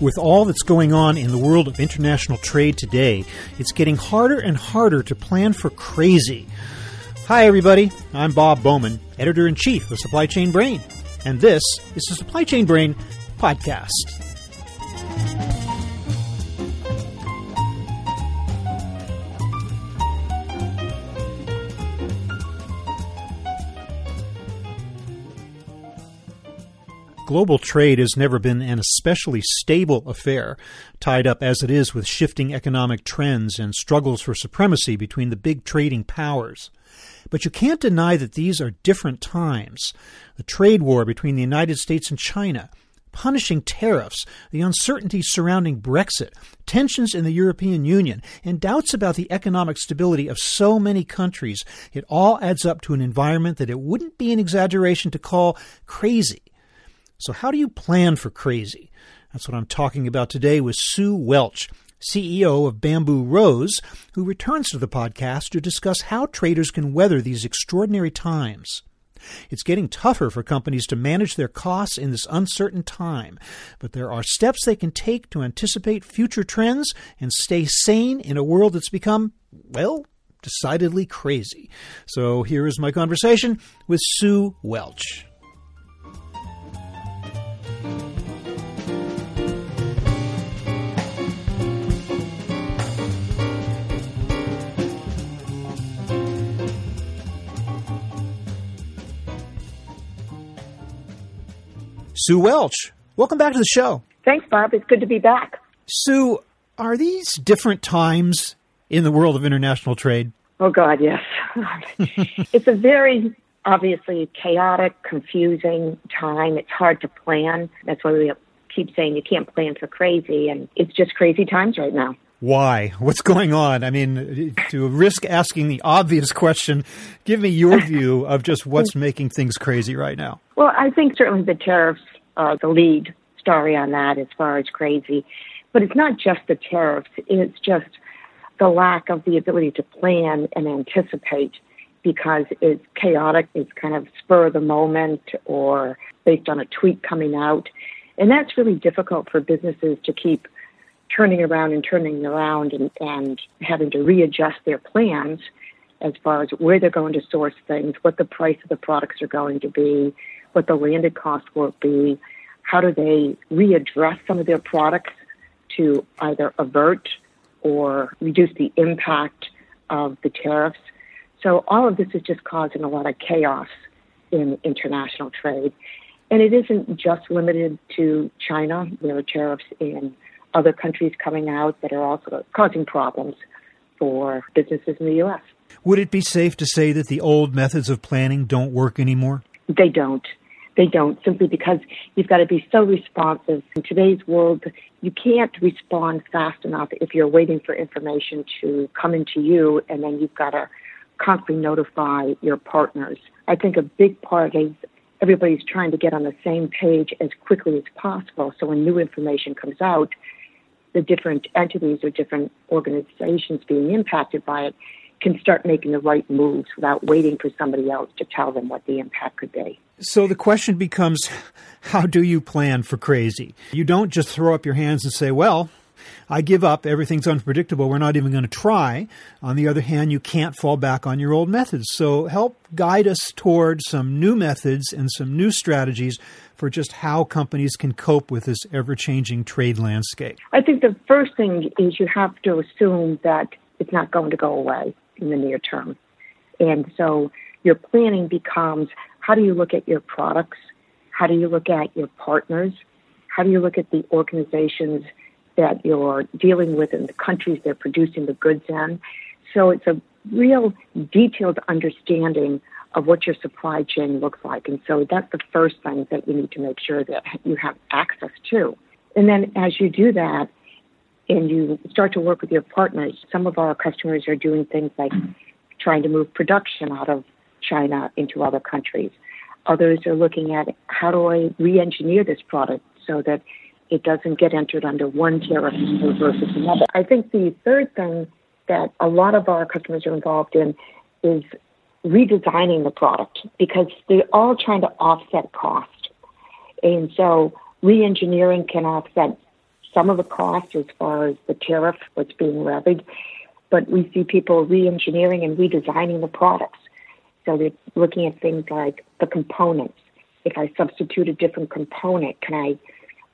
With all that's going on in the world of international trade today, it's getting harder and harder to plan for crazy. Hi, everybody. I'm Bob Bowman, editor in chief of Supply Chain Brain, and this is the Supply Chain Brain podcast. Global trade has never been an especially stable affair, tied up as it is with shifting economic trends and struggles for supremacy between the big trading powers. But you can't deny that these are different times. The trade war between the United States and China, punishing tariffs, the uncertainty surrounding Brexit, tensions in the European Union, and doubts about the economic stability of so many countries, it all adds up to an environment that it wouldn't be an exaggeration to call crazy. So, how do you plan for crazy? That's what I'm talking about today with Sue Welch, CEO of Bamboo Rose, who returns to the podcast to discuss how traders can weather these extraordinary times. It's getting tougher for companies to manage their costs in this uncertain time, but there are steps they can take to anticipate future trends and stay sane in a world that's become, well, decidedly crazy. So here is my conversation with Sue Welch. Sue Welch, welcome back to the show. Thanks, Bob. It's good to be back. Sue, are these different times in the world of international trade? Oh, God, yes. it's a very obviously chaotic, confusing time. It's hard to plan. That's why we keep saying you can't plan for crazy, and it's just crazy times right now. Why? What's going on? I mean, to risk asking the obvious question, give me your view of just what's making things crazy right now. Well, I think certainly the tariffs are the lead story on that as far as crazy. But it's not just the tariffs, it's just the lack of the ability to plan and anticipate because it's chaotic, it's kind of spur of the moment or based on a tweet coming out. And that's really difficult for businesses to keep turning around and turning around and, and having to readjust their plans as far as where they're going to source things, what the price of the products are going to be, what the landed cost will be, how do they readdress some of their products to either avert or reduce the impact of the tariffs. So all of this is just causing a lot of chaos in international trade. And it isn't just limited to China. There are tariffs in other countries coming out that are also causing problems for businesses in the U.S. Would it be safe to say that the old methods of planning don't work anymore? They don't. They don't simply because you've got to be so responsive. In today's world, you can't respond fast enough if you're waiting for information to come into you and then you've got to constantly notify your partners. I think a big part is everybody's trying to get on the same page as quickly as possible. So when new information comes out, the different entities or different organizations being impacted by it can start making the right moves without waiting for somebody else to tell them what the impact could be. So the question becomes how do you plan for crazy? You don't just throw up your hands and say, well, I give up. Everything's unpredictable. We're not even going to try. On the other hand, you can't fall back on your old methods. So help guide us toward some new methods and some new strategies for just how companies can cope with this ever changing trade landscape. I think the first thing is you have to assume that it's not going to go away in the near term. And so your planning becomes how do you look at your products? How do you look at your partners? How do you look at the organizations that you're dealing with in the countries they're producing the goods in? So it's a real detailed understanding of what your supply chain looks like. And so that's the first thing that you need to make sure that you have access to. And then as you do that and you start to work with your partners, some of our customers are doing things like trying to move production out of China into other countries. Others are looking at how do I re engineer this product so that it doesn't get entered under one tariff versus another. I think the third thing that a lot of our customers are involved in is redesigning the product because they're all trying to offset cost. And so re engineering can offset some of the cost as far as the tariff, that's being levied, but we see people re-engineering and redesigning the products. So they're looking at things like the components. If I substitute a different component, can I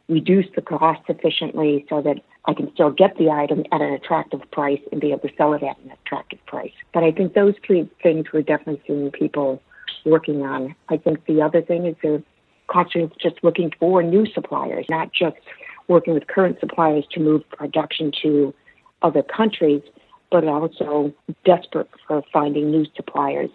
reduce the cost sufficiently so that I can still get the item at an attractive price and be able to sell it at an attractive price. But I think those three things we're definitely seeing people working on. I think the other thing is they're constantly just looking for new suppliers, not just working with current suppliers to move production to other countries, but also desperate for finding new suppliers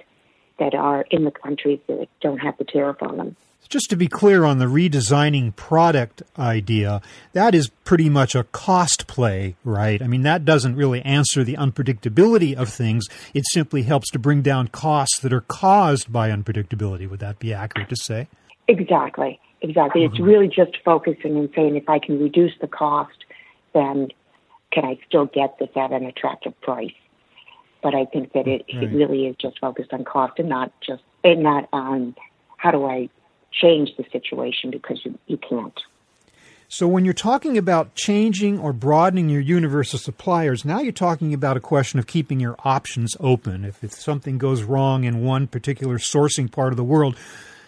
that are in the countries that don't have the tariff on them. Just to be clear on the redesigning product idea, that is pretty much a cost play, right? I mean, that doesn't really answer the unpredictability of things. It simply helps to bring down costs that are caused by unpredictability. Would that be accurate to say? Exactly. Exactly. Mm-hmm. It's really just focusing and saying if I can reduce the cost, then can I still get this at an attractive price? But I think that it, right. it really is just focused on cost and not just and not on how do I change the situation because you, you can't. So, when you're talking about changing or broadening your universe of suppliers, now you're talking about a question of keeping your options open. If, if something goes wrong in one particular sourcing part of the world,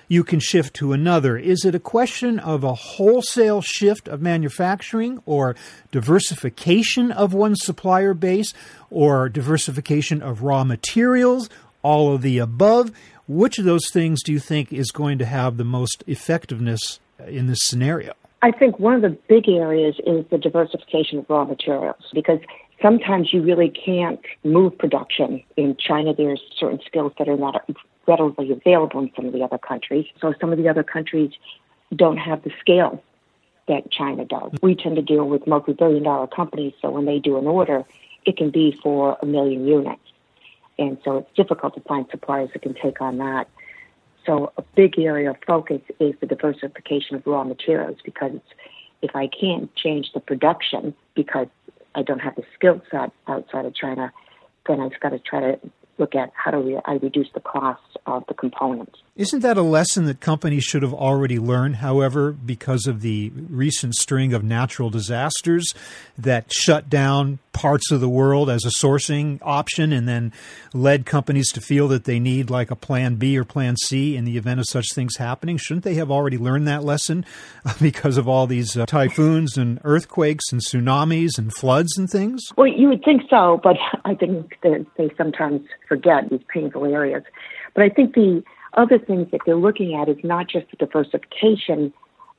you can shift to another. Is it a question of a wholesale shift of manufacturing or diversification of one supplier base or diversification of raw materials? All of the above. Which of those things do you think is going to have the most effectiveness in this scenario? I think one of the big areas is the diversification of raw materials because sometimes you really can't move production. In China, there's certain skills that are not readily available in some of the other countries. So some of the other countries don't have the scale that China does. We tend to deal with multi billion dollar companies, so when they do an order, it can be for a million units. And so it's difficult to find suppliers that can take on that. So a big area of focus is the diversification of raw materials because if I can't change the production because I don't have the skill set outside of China, then I've got to try to look at how do we, I reduce the cost of the components. Isn't that a lesson that companies should have already learned, however, because of the recent string of natural disasters that shut down parts of the world as a sourcing option and then led companies to feel that they need like a plan B or plan C in the event of such things happening? Shouldn't they have already learned that lesson because of all these uh, typhoons and earthquakes and tsunamis and floods and things? Well, you would think so, but I think that they sometimes forget these painful areas. But I think the other things that they're looking at is not just the diversification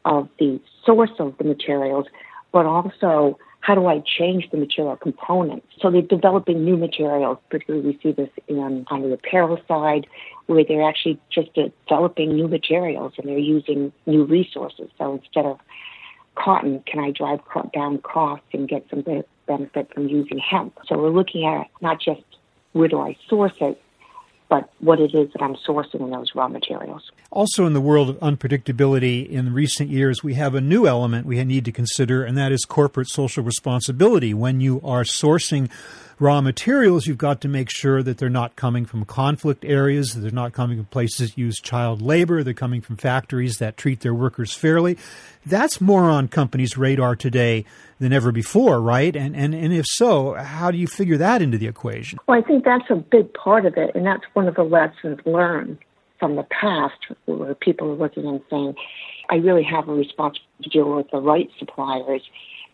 of the source of the materials, but also how do I change the material components? So they're developing new materials, particularly we see this in, on the apparel side, where they're actually just developing new materials and they're using new resources. So instead of cotton, can I drive down costs and get some benefit from using hemp? So we're looking at not just where do I source it, but what it is that I'm sourcing in those raw materials. Also, in the world of unpredictability in recent years, we have a new element we need to consider, and that is corporate social responsibility. When you are sourcing raw materials, you've got to make sure that they're not coming from conflict areas, they're not coming from places that use child labor, they're coming from factories that treat their workers fairly. That's more on companies' radar today than ever before, right? And, and, and if so, how do you figure that into the equation? Well, I think that's a big part of it, and that's one of the lessons learned from the past where people are looking and saying, I really have a responsibility to deal with the right suppliers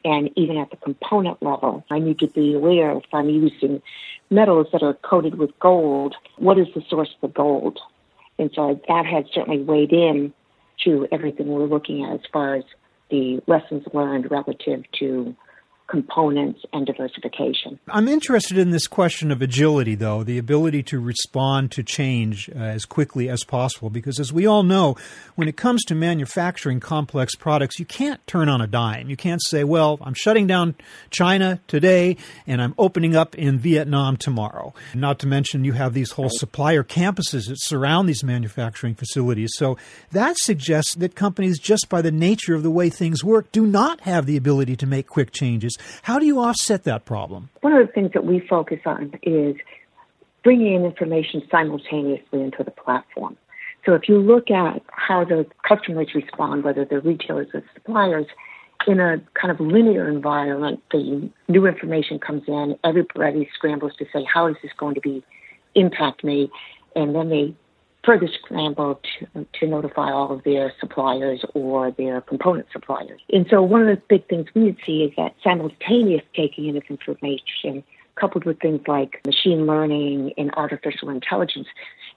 and even at the component level, I need to be aware if I'm using metals that are coated with gold, what is the source of the gold? And so that has certainly weighed in to everything we're looking at as far as the lessons learned relative to components and diversification. I'm interested in this question of agility, though, the ability to respond to change uh, as quickly as possible, because as we all know, when it comes to manufacturing complex products, you can't turn on a dime. You can't say, well, I'm shutting down China today and I'm opening up in Vietnam tomorrow. Not to mention, you have these whole right. supplier campuses that surround these manufacturing facilities. So that suggests that companies, just by the nature of the way things work, do not have the ability to make quick changes. How do you offset that problem? One of the things that we focus on is bringing in information simultaneously into the platform. So if you look at how the customers respond, whether they're retailers or suppliers, in a kind of linear environment, the new information comes in, everybody scrambles to say, how is this going to be impact me? And then they further scramble to, to notify all of their suppliers or their component suppliers. And so one of the big things we see is that simultaneous taking in of information coupled with things like machine learning and artificial intelligence.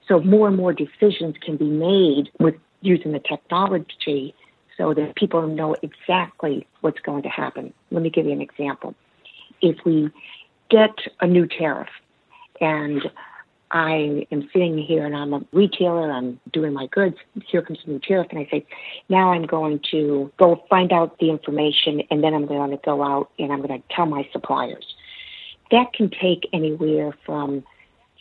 So more and more decisions can be made with using the technology so that people know exactly what's going to happen. Let me give you an example. If we get a new tariff and I am sitting here and I'm a retailer, I'm doing my goods, here comes the new tariff, and I say, now I'm going to go find out the information and then I'm going to go out and I'm going to tell my suppliers. That can take anywhere from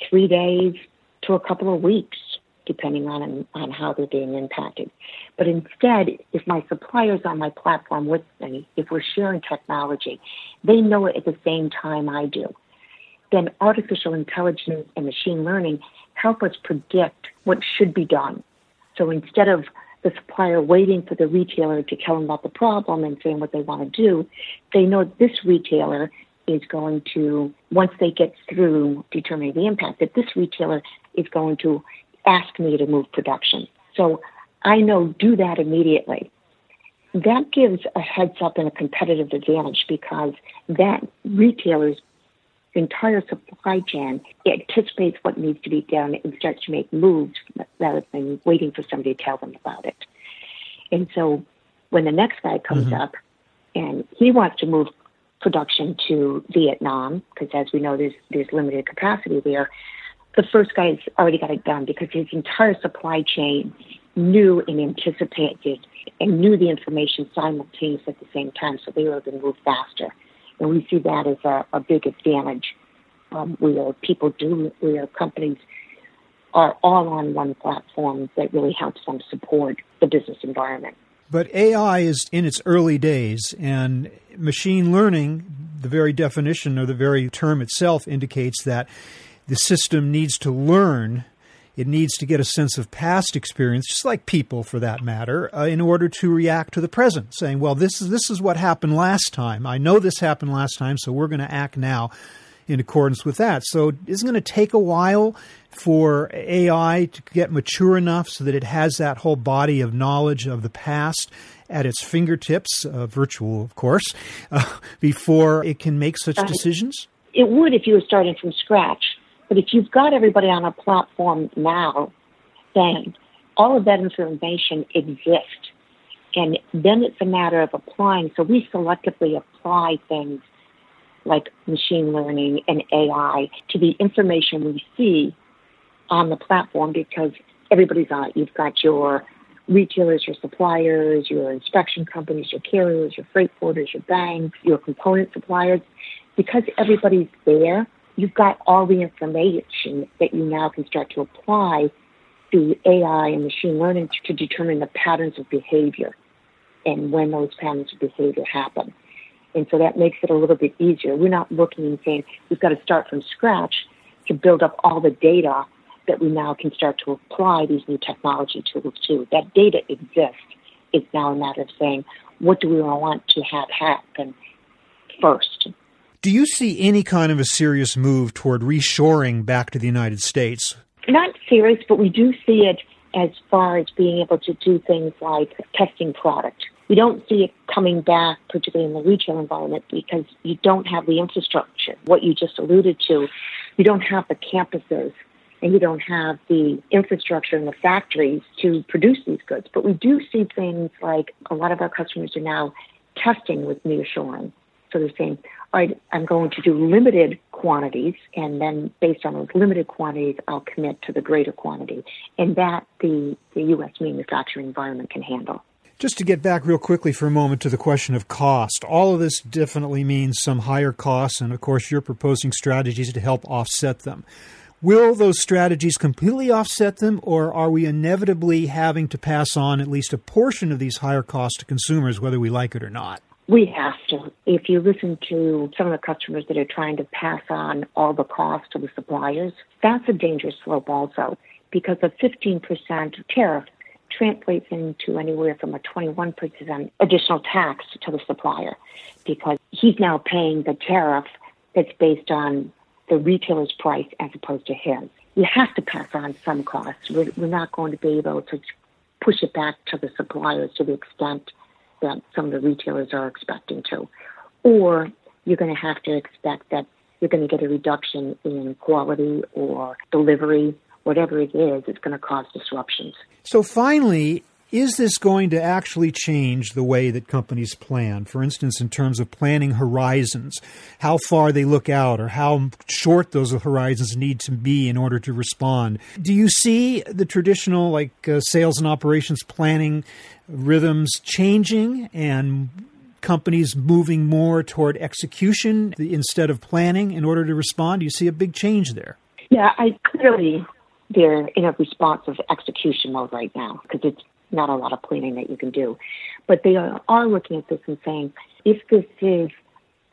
three days to a couple of weeks depending on on how they're being impacted. But instead, if my suppliers on my platform with me, if we're sharing technology, they know it at the same time I do. Then artificial intelligence and machine learning help us predict what should be done. So instead of the supplier waiting for the retailer to tell them about the problem and saying what they want to do, they know this retailer is going to, once they get through determining the impact, that this retailer is going to ask me to move production. So I know do that immediately. That gives a heads up and a competitive advantage because that retailer's entire supply chain anticipates what needs to be done and starts to make moves rather than waiting for somebody to tell them about it. And so when the next guy comes mm-hmm. up and he wants to move production to Vietnam, because as we know there's there's limited capacity there, the first guy's already got it done because his entire supply chain knew and anticipated and knew the information simultaneously at the same time, so they were able to move faster. And we see that as a, a big advantage um, where people do, where companies are all on one platform that really helps them support the business environment. But AI is in its early days, and machine learning, the very definition or the very term itself indicates that the system needs to learn. It needs to get a sense of past experience, just like people for that matter, uh, in order to react to the present, saying, well, this is, this is what happened last time. I know this happened last time, so we're going to act now in accordance with that. So it's going to take a while for AI to get mature enough so that it has that whole body of knowledge of the past at its fingertips, uh, virtual, of course, uh, before it can make such decisions? It would if you were starting from scratch. But if you've got everybody on a platform now, then all of that information exists. And then it's a matter of applying. So we selectively apply things like machine learning and AI to the information we see on the platform because everybody's on it. You've got your retailers, your suppliers, your inspection companies, your carriers, your freight forwarders, your banks, your component suppliers. Because everybody's there, you've got all the information that you now can start to apply to AI and machine learning to determine the patterns of behavior and when those patterns of behavior happen. And so that makes it a little bit easier. We're not looking and saying we've got to start from scratch to build up all the data that we now can start to apply these new technology tools to. That data exists. It's now a matter of saying, what do we want to have happen first? Do you see any kind of a serious move toward reshoring back to the United States? Not serious, but we do see it as far as being able to do things like testing product. We don't see it coming back, particularly in the retail environment, because you don't have the infrastructure. What you just alluded to, you don't have the campuses and you don't have the infrastructure and the factories to produce these goods. But we do see things like a lot of our customers are now testing with nearshoring. So they're saying, all right, I'm going to do limited quantities, and then based on those limited quantities, I'll commit to the greater quantity. And that the, the U.S. manufacturing environment can handle. Just to get back real quickly for a moment to the question of cost, all of this definitely means some higher costs, and of course, you're proposing strategies to help offset them. Will those strategies completely offset them, or are we inevitably having to pass on at least a portion of these higher costs to consumers, whether we like it or not? We have to. If you listen to some of the customers that are trying to pass on all the costs to the suppliers, that's a dangerous slope also because a 15% tariff translates into anywhere from a 21% additional tax to the supplier because he's now paying the tariff that's based on the retailer's price as opposed to his. You have to pass on some costs. We're, we're not going to be able to push it back to the suppliers to the extent that some of the retailers are expecting to. Or you're going to have to expect that you're going to get a reduction in quality or delivery, whatever it is, it's going to cause disruptions. So finally, is this going to actually change the way that companies plan? For instance, in terms of planning horizons, how far they look out or how short those horizons need to be in order to respond. Do you see the traditional, like uh, sales and operations planning rhythms changing and companies moving more toward execution instead of planning in order to respond? Do you see a big change there? Yeah, I clearly they're in a responsive execution mode right now because it's not a lot of planning that you can do. But they are, are looking at this and saying, if this is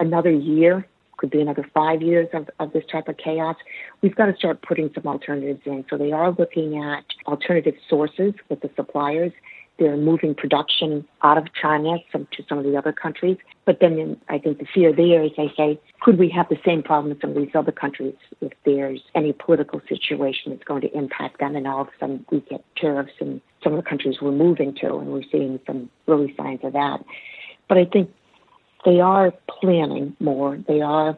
another year, could be another five years of, of this type of chaos, we've got to start putting some alternatives in. So they are looking at alternative sources with the suppliers. They're moving production out of China some, to some of the other countries. But then I think the fear there is they say, could we have the same problem in some of these other countries if there's any political situation that's going to impact them and all of a sudden we get tariffs in some of the countries we're moving to and we're seeing some early signs of that. But I think they are planning more. They are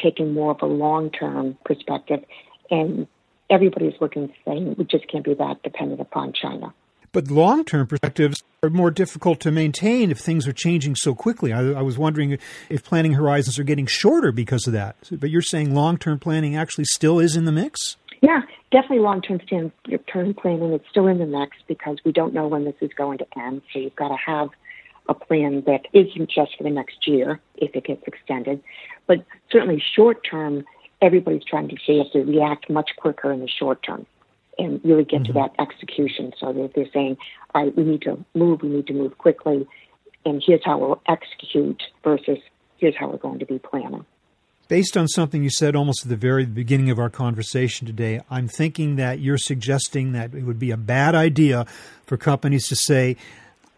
taking more of a long-term perspective and everybody's looking saying we just can't be that dependent upon China. But long term perspectives are more difficult to maintain if things are changing so quickly. I, I, was wondering if planning horizons are getting shorter because of that. But you're saying long term planning actually still is in the mix? Yeah, definitely long term term planning is still in the mix because we don't know when this is going to end. So you've got to have a plan that isn't just for the next year if it gets extended, but certainly short term, everybody's trying to see if they react much quicker in the short term and really get mm-hmm. to that execution. So that they're saying, all right, we need to move, we need to move quickly, and here's how we'll execute versus here's how we're going to be planning. Based on something you said almost at the very beginning of our conversation today, I'm thinking that you're suggesting that it would be a bad idea for companies to say,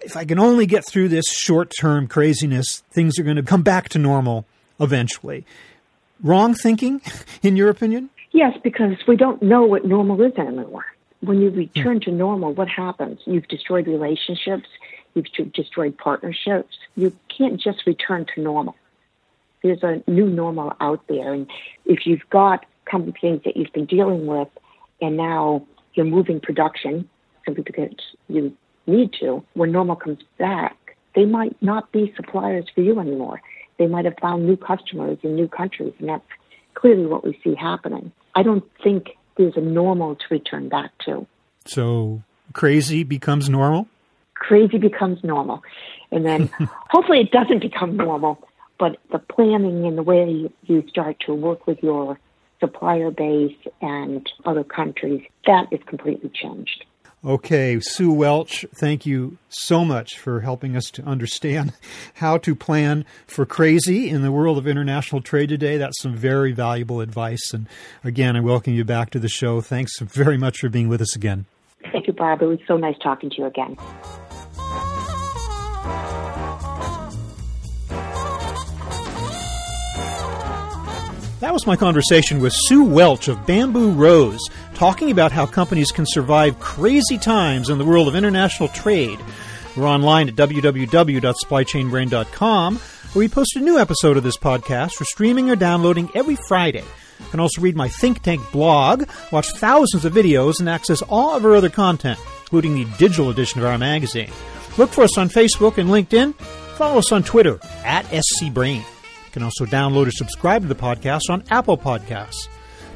if I can only get through this short term craziness, things are going to come back to normal eventually. Wrong thinking, in your opinion? Yes, because we don't know what normal is anymore. When you return to normal, what happens? You've destroyed relationships, you've destroyed partnerships. You can't just return to normal. There's a new normal out there. And if you've got companies that you've been dealing with and now you're moving production simply because you need to, when normal comes back, they might not be suppliers for you anymore. They might have found new customers in new countries, and that's clearly what we see happening. I don't think there's a normal to return back to. So crazy becomes normal? Crazy becomes normal. And then hopefully it doesn't become normal, but the planning and the way you start to work with your supplier base and other countries, that is completely changed. Okay, Sue Welch, thank you so much for helping us to understand how to plan for crazy in the world of international trade today. That's some very valuable advice. And again, I welcome you back to the show. Thanks very much for being with us again. Thank you, Bob. It was so nice talking to you again. That was my conversation with Sue Welch of Bamboo Rose, talking about how companies can survive crazy times in the world of international trade. We're online at www.supplychainbrain.com, where we post a new episode of this podcast for streaming or downloading every Friday. You can also read my Think Tank blog, watch thousands of videos, and access all of our other content, including the digital edition of our magazine. Look for us on Facebook and LinkedIn. Follow us on Twitter at SCBrain. You can also download or subscribe to the podcast on Apple Podcasts.